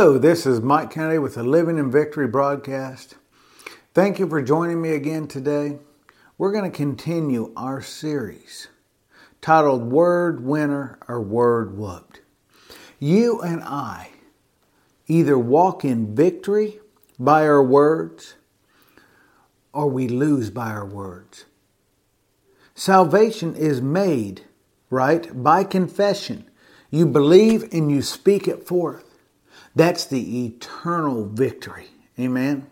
Hello, this is Mike Kennedy with the Living in Victory broadcast. Thank you for joining me again today. We're going to continue our series titled Word Winner or Word Whooped. You and I either walk in victory by our words or we lose by our words. Salvation is made, right, by confession. You believe and you speak it forth. That's the eternal victory. Amen.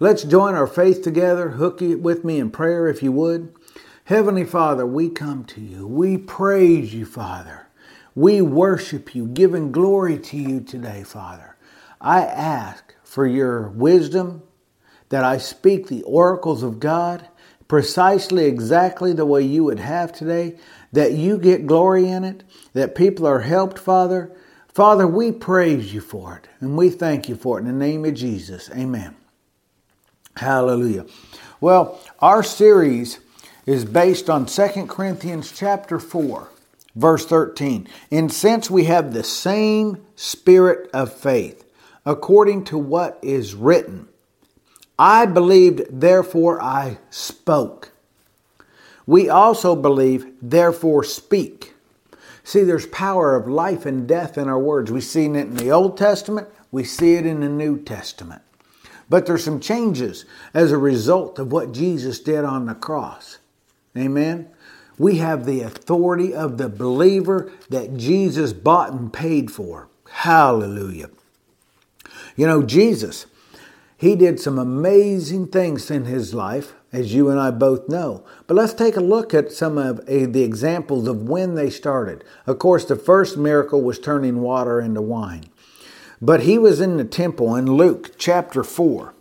Let's join our faith together. Hook it with me in prayer if you would. Heavenly Father, we come to you. We praise you, Father. We worship you, giving glory to you today, Father. I ask for your wisdom that I speak the oracles of God precisely exactly the way you would have today, that you get glory in it, that people are helped, Father, Father, we praise you for it and we thank you for it in the name of Jesus. Amen. Hallelujah. Well, our series is based on 2 Corinthians chapter 4, verse 13. And since we have the same spirit of faith, according to what is written, I believed, therefore I spoke. We also believe, therefore speak. See, there's power of life and death in our words. We've seen it in the Old Testament, we see it in the New Testament. But there's some changes as a result of what Jesus did on the cross. Amen. We have the authority of the believer that Jesus bought and paid for. Hallelujah. You know, Jesus, he did some amazing things in his life as you and I both know. But let's take a look at some of uh, the examples of when they started. Of course, the first miracle was turning water into wine. But he was in the temple in Luke chapter 4,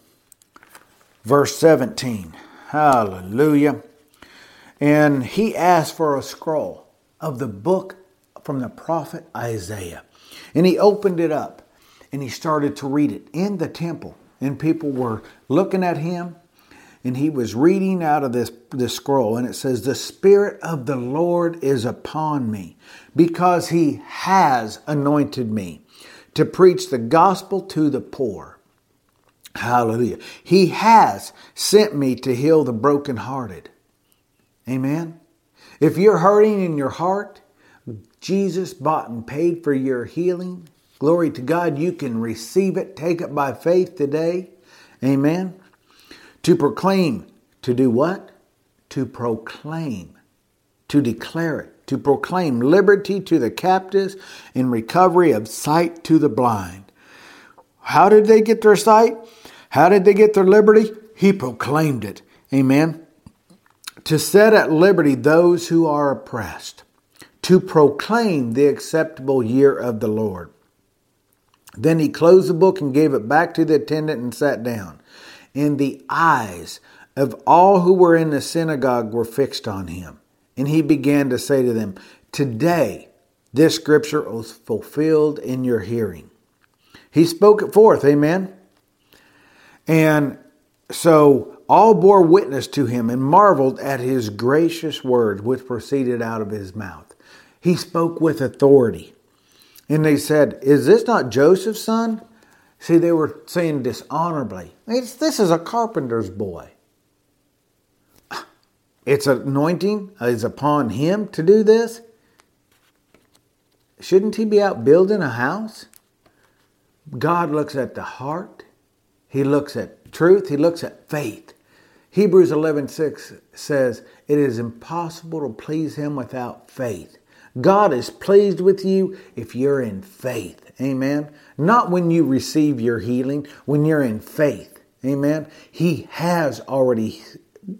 verse 17. Hallelujah. And he asked for a scroll of the book from the prophet Isaiah. And he opened it up and he started to read it in the temple. And people were looking at him and he was reading out of this, this scroll, and it says, The Spirit of the Lord is upon me, because he has anointed me to preach the gospel to the poor. Hallelujah. He has sent me to heal the brokenhearted. Amen. If you're hurting in your heart, Jesus bought and paid for your healing. Glory to God. You can receive it. Take it by faith today. Amen. To proclaim, to do what? To proclaim, to declare it, to proclaim liberty to the captives and recovery of sight to the blind. How did they get their sight? How did they get their liberty? He proclaimed it. Amen. To set at liberty those who are oppressed, to proclaim the acceptable year of the Lord. Then he closed the book and gave it back to the attendant and sat down and the eyes of all who were in the synagogue were fixed on him. And he began to say to them, Today this scripture was fulfilled in your hearing. He spoke it forth, amen. And so all bore witness to him and marveled at his gracious words which proceeded out of his mouth. He spoke with authority. And they said, Is this not Joseph's son? See, they were saying dishonorably. It's, this is a carpenter's boy. Its anointing is upon him to do this. Shouldn't he be out building a house? God looks at the heart. He looks at truth. He looks at faith. Hebrews 11:6 says, "It is impossible to please him without faith." God is pleased with you if you're in faith. Amen. Not when you receive your healing, when you're in faith. Amen. He has already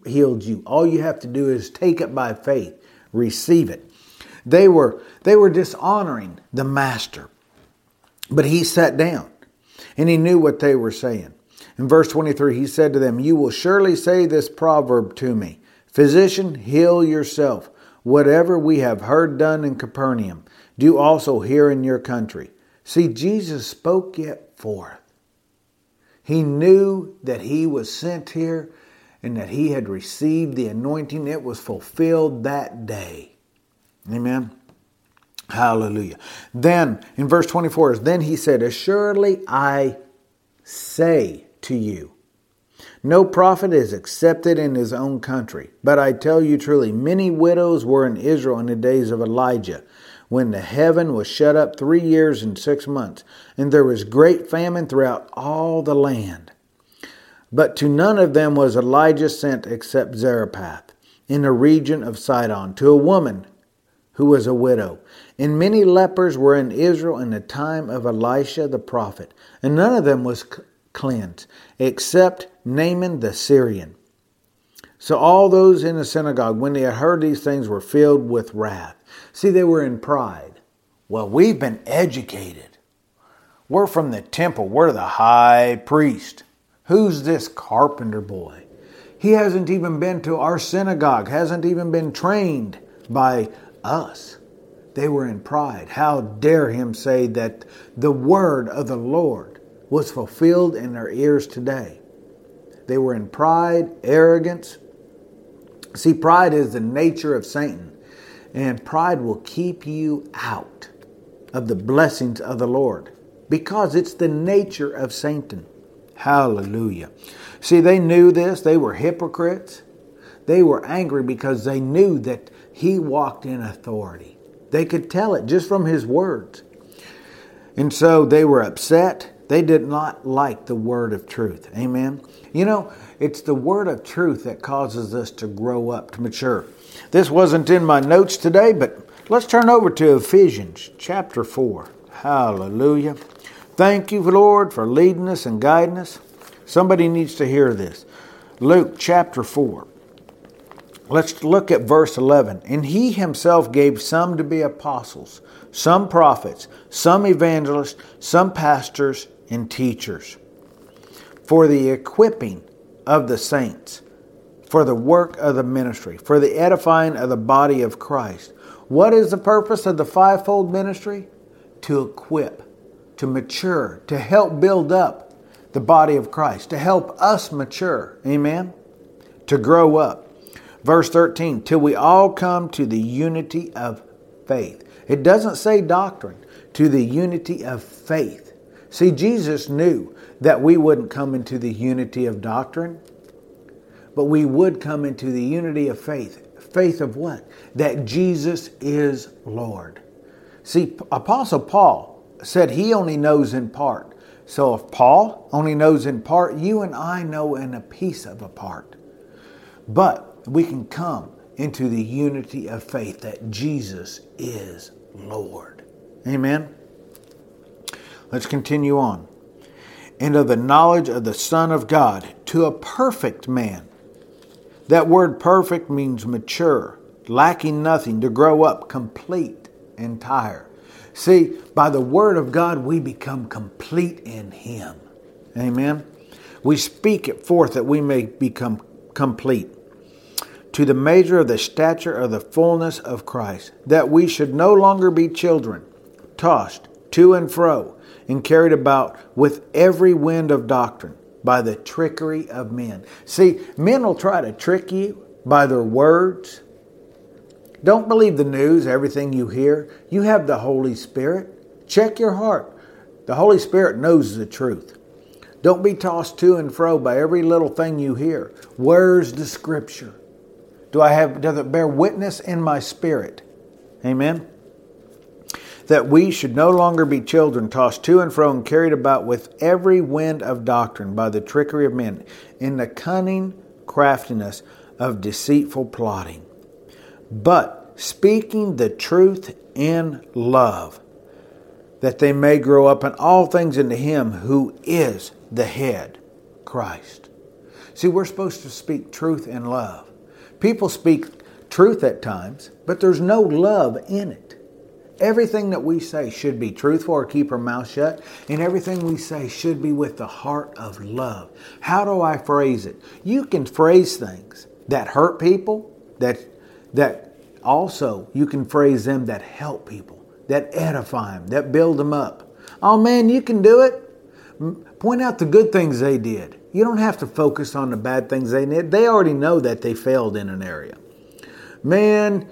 healed you. All you have to do is take it by faith, receive it. They were they were dishonoring the master. But he sat down and he knew what they were saying. In verse 23, he said to them, You will surely say this proverb to me Physician, heal yourself. Whatever we have heard done in Capernaum, do also here in your country. See, Jesus spoke it forth. He knew that he was sent here and that he had received the anointing. It was fulfilled that day. Amen. Hallelujah. Then in verse 24 is then he said, Assuredly I say to you, no prophet is accepted in his own country. But I tell you truly, many widows were in Israel in the days of Elijah, when the heaven was shut up three years and six months, and there was great famine throughout all the land. But to none of them was Elijah sent except Zarephath, in the region of Sidon, to a woman who was a widow. And many lepers were in Israel in the time of Elisha the prophet, and none of them was cleansed, except Naaman the Syrian. So all those in the synagogue, when they had heard these things, were filled with wrath. See, they were in pride. Well, we've been educated. We're from the temple. We're the high priest. Who's this carpenter boy? He hasn't even been to our synagogue, hasn't even been trained by us. They were in pride. How dare him say that the word of the Lord was fulfilled in their ears today? They were in pride, arrogance. See, pride is the nature of Satan, and pride will keep you out of the blessings of the Lord because it's the nature of Satan. Hallelujah. See, they knew this. They were hypocrites. They were angry because they knew that he walked in authority. They could tell it just from his words. And so they were upset. They did not like the word of truth. Amen. You know, it's the word of truth that causes us to grow up, to mature. This wasn't in my notes today, but let's turn over to Ephesians chapter 4. Hallelujah. Thank you, Lord, for leading us and guiding us. Somebody needs to hear this. Luke chapter 4. Let's look at verse 11. And he himself gave some to be apostles, some prophets, some evangelists, some pastors and teachers for the equipping of the saints, for the work of the ministry, for the edifying of the body of Christ. What is the purpose of the fivefold ministry? To equip, to mature, to help build up the body of Christ, to help us mature. Amen? To grow up. Verse 13, till we all come to the unity of faith. It doesn't say doctrine, to the unity of faith. See, Jesus knew that we wouldn't come into the unity of doctrine, but we would come into the unity of faith. Faith of what? That Jesus is Lord. See, Apostle Paul said he only knows in part. So if Paul only knows in part, you and I know in a piece of a part. But we can come into the unity of faith that Jesus is Lord. Amen. Let's continue on. And of the knowledge of the Son of God to a perfect man. That word perfect means mature, lacking nothing, to grow up, complete, entire. See, by the Word of God, we become complete in Him. Amen. We speak it forth that we may become complete to the measure of the stature of the fullness of Christ, that we should no longer be children, tossed to and fro, and carried about with every wind of doctrine by the trickery of men. See, men will try to trick you by their words. Don't believe the news, everything you hear. You have the Holy Spirit. Check your heart. The Holy Spirit knows the truth. Don't be tossed to and fro by every little thing you hear. Where's the scripture? Do I have does it bear witness in my spirit? Amen. That we should no longer be children tossed to and fro and carried about with every wind of doctrine by the trickery of men, in the cunning craftiness of deceitful plotting. But speaking the truth in love, that they may grow up in all things into Him who is the head, Christ. See, we're supposed to speak truth in love. People speak truth at times, but there's no love in it. Everything that we say should be truthful or keep our mouth shut, and everything we say should be with the heart of love. How do I phrase it? You can phrase things that hurt people, that that also you can phrase them that help people, that edify them, that build them up. Oh man, you can do it. Point out the good things they did. You don't have to focus on the bad things they did. They already know that they failed in an area. Man,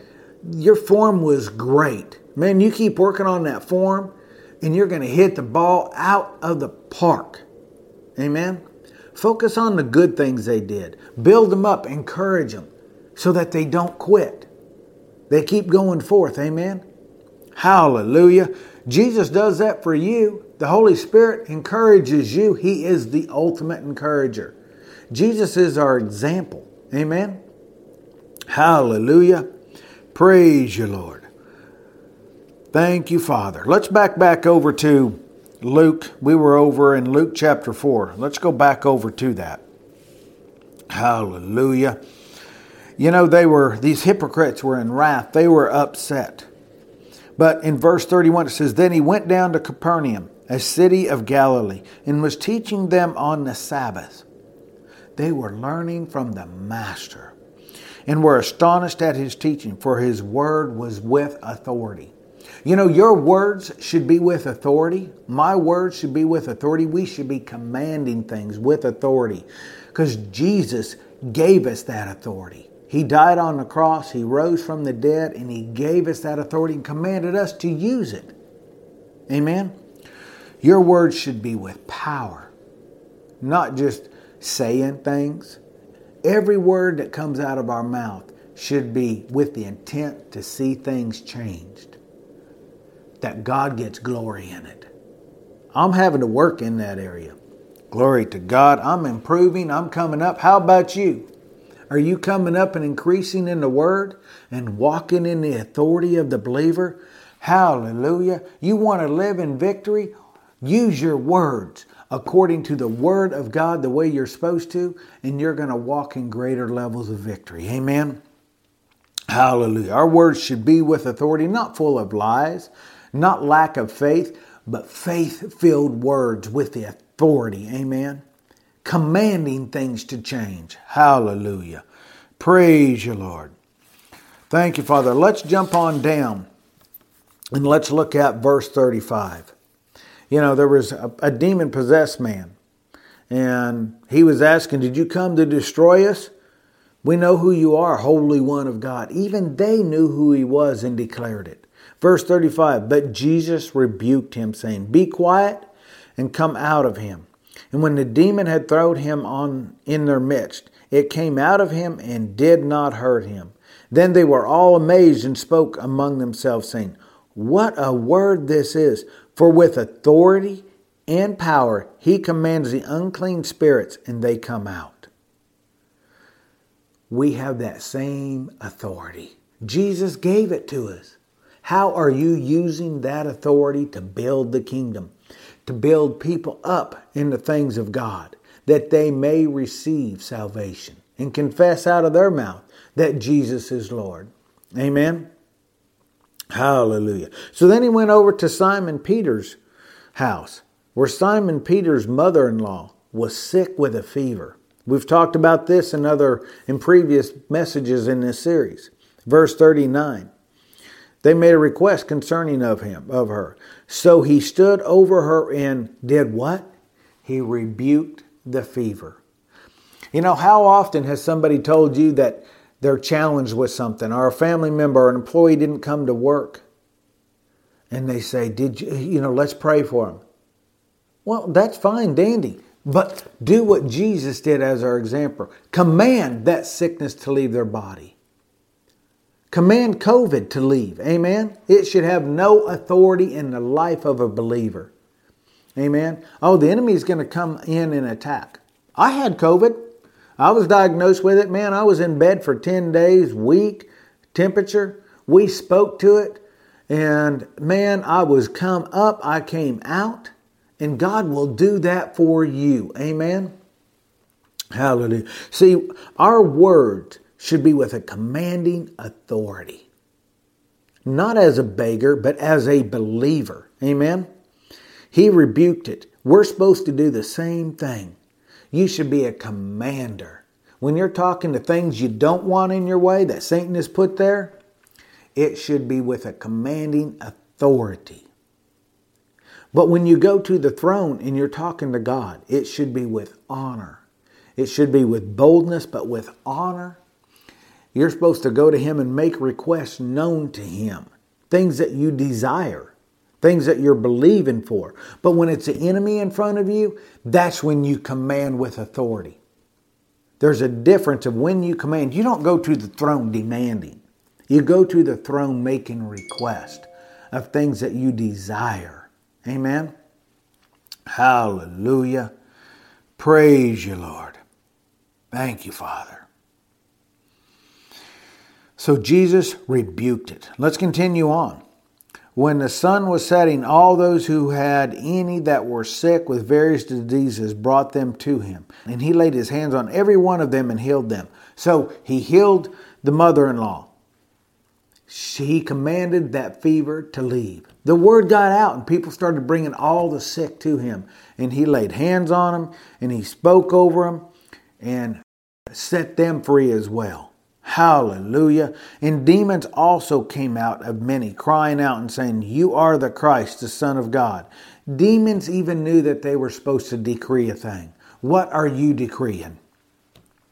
your form was great. Man, you keep working on that form and you're going to hit the ball out of the park. Amen. Focus on the good things they did. Build them up, encourage them so that they don't quit. They keep going forth. Amen. Hallelujah. Jesus does that for you. The Holy Spirit encourages you. He is the ultimate encourager. Jesus is our example. Amen. Hallelujah. Praise you, Lord. Thank you, Father. Let's back back over to Luke. We were over in Luke chapter 4. Let's go back over to that. Hallelujah. You know, they were, these hypocrites were in wrath. They were upset. But in verse 31, it says, Then he went down to Capernaum, a city of Galilee, and was teaching them on the Sabbath. They were learning from the Master and were astonished at his teaching, for his word was with authority. You know, your words should be with authority. My words should be with authority. We should be commanding things with authority because Jesus gave us that authority. He died on the cross, He rose from the dead, and He gave us that authority and commanded us to use it. Amen? Your words should be with power, not just saying things. Every word that comes out of our mouth should be with the intent to see things changed, that God gets glory in it. I'm having to work in that area. Glory to God. I'm improving. I'm coming up. How about you? Are you coming up and increasing in the word and walking in the authority of the believer? Hallelujah. You want to live in victory? Use your words according to the word of God the way you're supposed to, and you're going to walk in greater levels of victory. Amen. Hallelujah. Our words should be with authority, not full of lies, not lack of faith, but faith filled words with the authority. Amen commanding things to change. Hallelujah. Praise you, Lord. Thank you, Father. Let's jump on down and let's look at verse 35. You know, there was a, a demon possessed man, and he was asking, Did you come to destroy us? We know who you are, Holy One of God. Even they knew who he was and declared it. Verse 35 But Jesus rebuked him, saying, Be quiet and come out of him. And when the demon had thrown him on in their midst, it came out of him and did not hurt him. Then they were all amazed and spoke among themselves, saying, What a word this is! For with authority and power he commands the unclean spirits, and they come out. We have that same authority. Jesus gave it to us. How are you using that authority to build the kingdom? to build people up in the things of God, that they may receive salvation and confess out of their mouth that Jesus is Lord. Amen. Hallelujah. So then he went over to Simon Peter's house, where Simon Peter's mother in law was sick with a fever. We've talked about this in other in previous messages in this series. Verse 39. They made a request concerning of him, of her. So he stood over her and did what? He rebuked the fever. You know, how often has somebody told you that they're challenged with something, or a family member or an employee didn't come to work? And they say, Did you, you know, let's pray for them. Well, that's fine, dandy. But do what Jesus did as our example. Command that sickness to leave their body. Command COVID to leave. Amen. It should have no authority in the life of a believer. Amen. Oh, the enemy is going to come in and attack. I had COVID. I was diagnosed with it. Man, I was in bed for 10 days, weak, temperature. We spoke to it. And man, I was come up, I came out. And God will do that for you. Amen. Hallelujah. See, our words should be with a commanding authority. Not as a beggar, but as a believer. Amen? He rebuked it. We're supposed to do the same thing. You should be a commander. When you're talking to things you don't want in your way that Satan has put there, it should be with a commanding authority. But when you go to the throne and you're talking to God, it should be with honor. It should be with boldness, but with honor you're supposed to go to Him and make requests known to Him. things that you desire, things that you're believing for. But when it's the enemy in front of you, that's when you command with authority. There's a difference of when you command. You don't go to the throne demanding. You go to the throne making request of things that you desire. Amen. Hallelujah. Praise you, Lord. Thank you, Father. So Jesus rebuked it. Let's continue on. When the sun was setting, all those who had any that were sick with various diseases brought them to him. And he laid his hands on every one of them and healed them. So he healed the mother in law. He commanded that fever to leave. The word got out, and people started bringing all the sick to him. And he laid hands on them, and he spoke over them, and set them free as well. Hallelujah. And demons also came out of many, crying out and saying, You are the Christ, the Son of God. Demons even knew that they were supposed to decree a thing. What are you decreeing?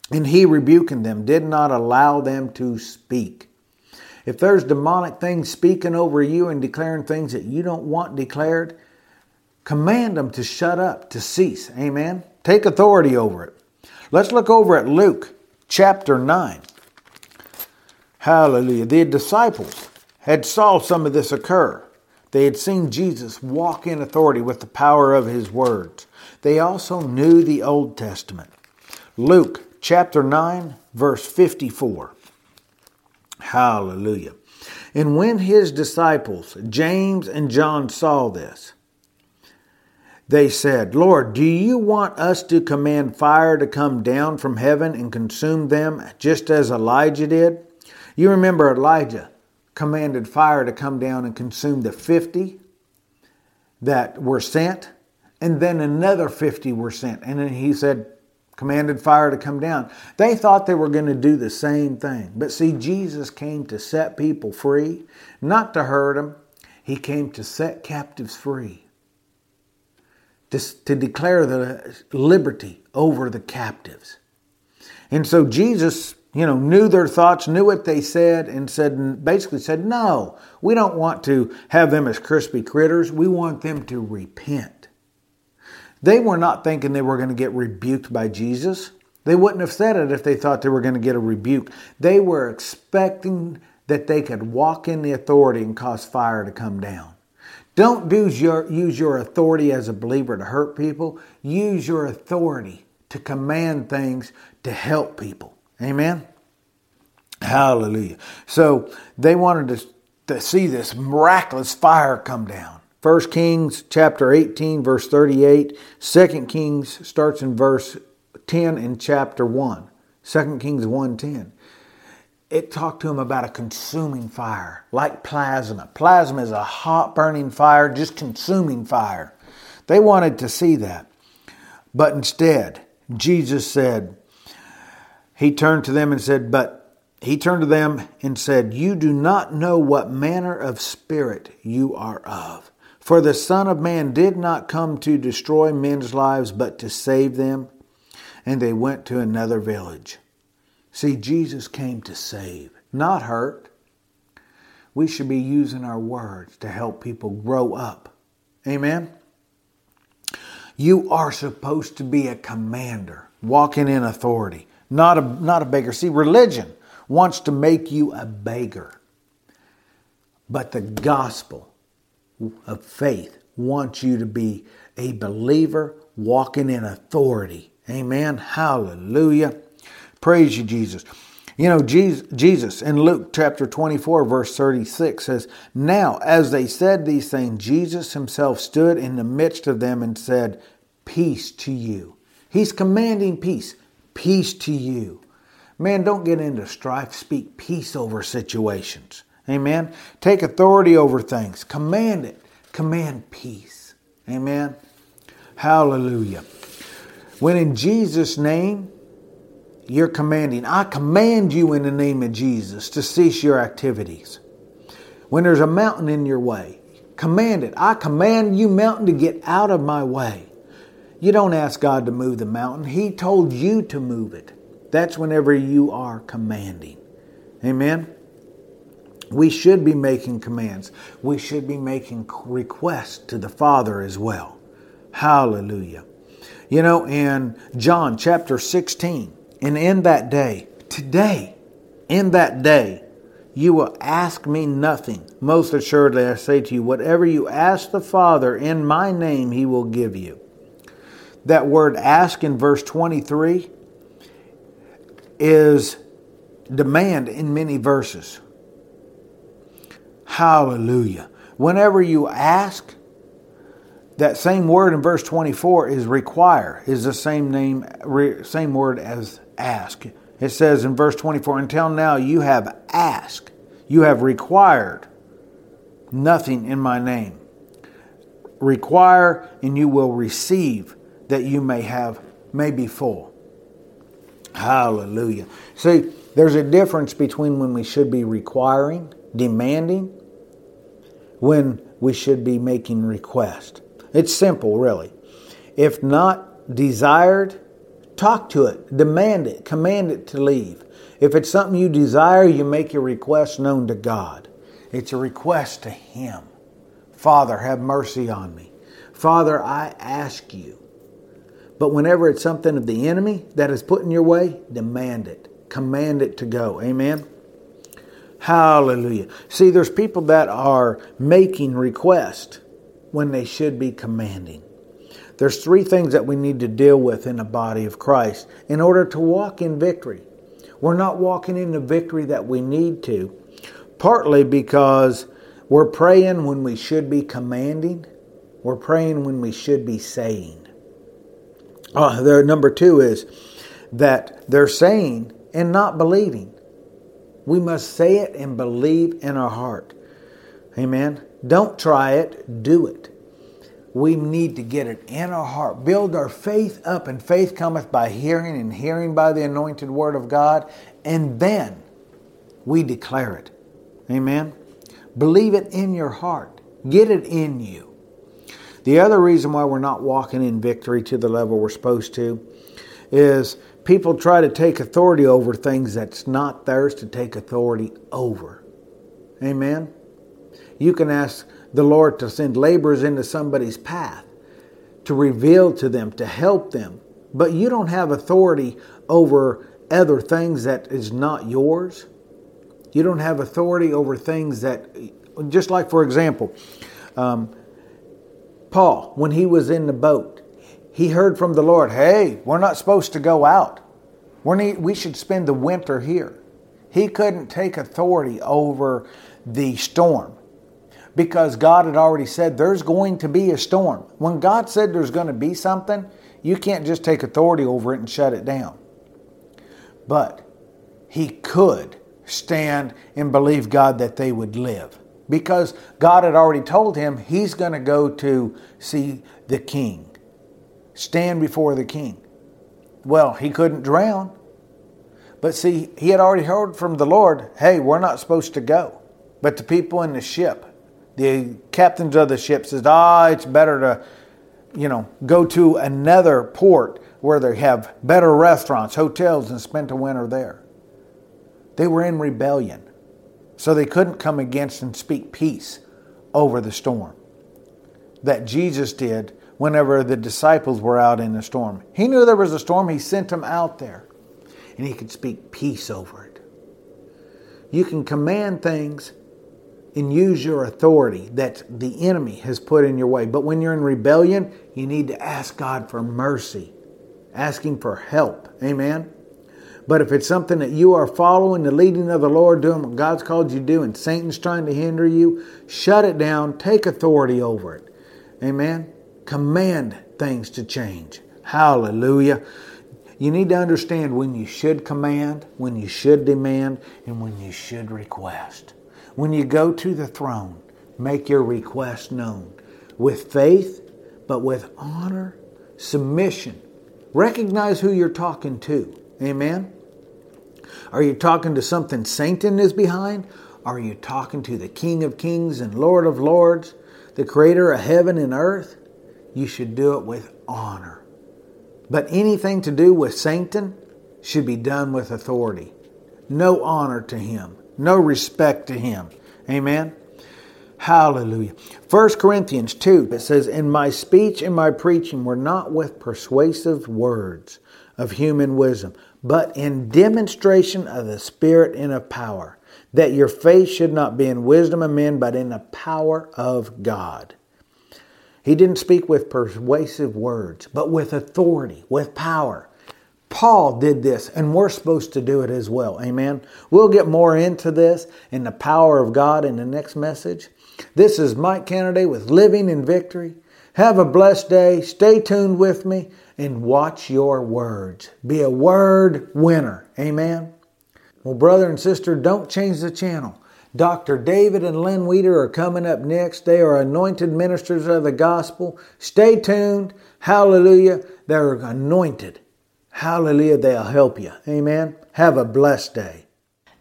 And he, rebuking them, did not allow them to speak. If there's demonic things speaking over you and declaring things that you don't want declared, command them to shut up, to cease. Amen. Take authority over it. Let's look over at Luke chapter 9. Hallelujah. The disciples had saw some of this occur. They had seen Jesus walk in authority with the power of his words. They also knew the Old Testament. Luke chapter 9, verse 54. Hallelujah. And when his disciples, James and John, saw this, they said, Lord, do you want us to command fire to come down from heaven and consume them just as Elijah did? You remember Elijah commanded fire to come down and consume the 50 that were sent, and then another 50 were sent. And then he said, commanded fire to come down. They thought they were going to do the same thing. But see, Jesus came to set people free, not to hurt them. He came to set captives free, to, to declare the liberty over the captives. And so Jesus you know, knew their thoughts, knew what they said, and said basically said, no, we don't want to have them as crispy critters. We want them to repent. They were not thinking they were going to get rebuked by Jesus. They wouldn't have said it if they thought they were going to get a rebuke. They were expecting that they could walk in the authority and cause fire to come down. Don't use your, use your authority as a believer to hurt people. Use your authority to command things to help people. Amen. Hallelujah. So they wanted to, to see this miraculous fire come down. 1 Kings chapter 18, verse 38. 2 Kings starts in verse 10 in chapter 1. 2 Kings 1:10. It talked to him about a consuming fire, like plasma. Plasma is a hot burning fire, just consuming fire. They wanted to see that. But instead, Jesus said, he turned to them and said, But he turned to them and said, You do not know what manner of spirit you are of. For the Son of Man did not come to destroy men's lives, but to save them. And they went to another village. See, Jesus came to save, not hurt. We should be using our words to help people grow up. Amen? You are supposed to be a commander, walking in authority not a, not a beggar. See, religion wants to make you a beggar, but the gospel of faith wants you to be a believer walking in authority. Amen. Hallelujah. Praise you, Jesus. You know, Jesus in Luke chapter 24, verse 36 says, Now, as they said these things, Jesus himself stood in the midst of them and said, Peace to you. He's commanding peace. Peace to you. Man, don't get into strife. Speak peace over situations. Amen. Take authority over things. Command it. Command peace. Amen. Hallelujah. When in Jesus' name, you're commanding, I command you in the name of Jesus to cease your activities. When there's a mountain in your way, command it. I command you, mountain, to get out of my way. You don't ask God to move the mountain, He told you to move it. That's whenever you are commanding. Amen? We should be making commands. We should be making requests to the Father as well. Hallelujah. You know, in John chapter 16, and in that day, today, in that day, you will ask me nothing. Most assuredly, I say to you, whatever you ask the Father in my name, he will give you. That word ask in verse 23 is demand in many verses. Hallelujah. Whenever you ask, that same word in verse 24 is require, is the same name, same word as ask. It says in verse 24, until now you have asked, you have required nothing in my name. Require and you will receive that you may have, may be full. Hallelujah. See, there's a difference between when we should be requiring, demanding, when we should be making request. It's simple, really. If not desired, talk to it, demand it, command it to leave. If it's something you desire, you make your request known to God. It's a request to Him. Father, have mercy on me. Father, I ask you. But whenever it's something of the enemy that is put in your way, demand it, command it to go. Amen. Hallelujah. See, there's people that are making requests when they should be commanding. There's three things that we need to deal with in the body of Christ in order to walk in victory. We're not walking in the victory that we need to, partly because we're praying when we should be commanding, we're praying when we should be saying. Uh, there, number two is that they're saying and not believing. We must say it and believe in our heart. Amen. Don't try it, do it. We need to get it in our heart, build our faith up, and faith cometh by hearing, and hearing by the anointed word of God, and then we declare it. Amen. Believe it in your heart, get it in you. The other reason why we're not walking in victory to the level we're supposed to is people try to take authority over things that's not theirs to take authority over. Amen. You can ask the Lord to send laborers into somebody's path, to reveal to them, to help them. But you don't have authority over other things that is not yours. You don't have authority over things that, just like for example, um, Paul, when he was in the boat, he heard from the Lord, hey, we're not supposed to go out. We're we should spend the winter here. He couldn't take authority over the storm because God had already said there's going to be a storm. When God said there's going to be something, you can't just take authority over it and shut it down. But he could stand and believe God that they would live because God had already told him he's going to go to see the king, stand before the king. Well, he couldn't drown. But see, he had already heard from the Lord, hey, we're not supposed to go. But the people in the ship the captains of the ship says, ah, it's better to, you know, go to another port where they have better restaurants, hotels, and spend a winter there. They were in rebellion, so they couldn't come against and speak peace over the storm that Jesus did whenever the disciples were out in the storm. He knew there was a storm, he sent them out there, and he could speak peace over it. You can command things and use your authority that the enemy has put in your way. But when you're in rebellion, you need to ask God for mercy, asking for help. Amen. But if it's something that you are following the leading of the Lord, doing what God's called you to do, and Satan's trying to hinder you, shut it down, take authority over it. Amen. Command things to change. Hallelujah. You need to understand when you should command, when you should demand, and when you should request. When you go to the throne, make your request known with faith, but with honor, submission. Recognize who you're talking to. Amen. Are you talking to something Satan is behind? Are you talking to the King of Kings and Lord of Lords, the creator of heaven and earth? You should do it with honor. But anything to do with Satan should be done with authority. No honor to him no respect to him. Amen. Hallelujah. 1 Corinthians 2, it says, In my speech and my preaching were not with persuasive words of human wisdom, but in demonstration of the Spirit and of power, that your faith should not be in wisdom of men, but in the power of God. He didn't speak with persuasive words, but with authority, with power. Paul did this, and we're supposed to do it as well. Amen. We'll get more into this in the power of God in the next message. This is Mike Kennedy with Living in Victory. Have a blessed day. Stay tuned with me and watch your words. Be a word winner. Amen. Well, brother and sister, don't change the channel. Dr. David and Lynn Weeder are coming up next. They are anointed ministers of the gospel. Stay tuned. Hallelujah. They're anointed. Hallelujah. They'll help you. Amen. Have a blessed day.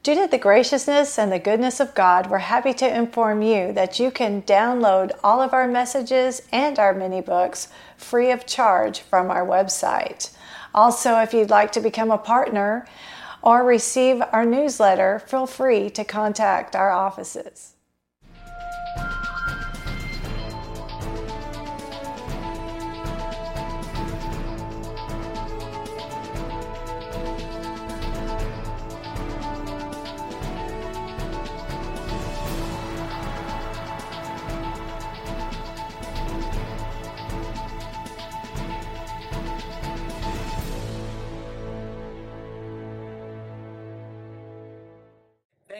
Due to the graciousness and the goodness of God, we're happy to inform you that you can download all of our messages and our mini books free of charge from our website. Also, if you'd like to become a partner or receive our newsletter, feel free to contact our offices.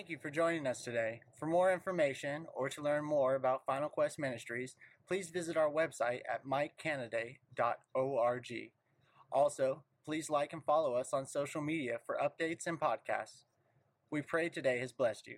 Thank you for joining us today. For more information or to learn more about Final Quest Ministries, please visit our website at mikecanaday.org. Also, please like and follow us on social media for updates and podcasts. We pray today has blessed you.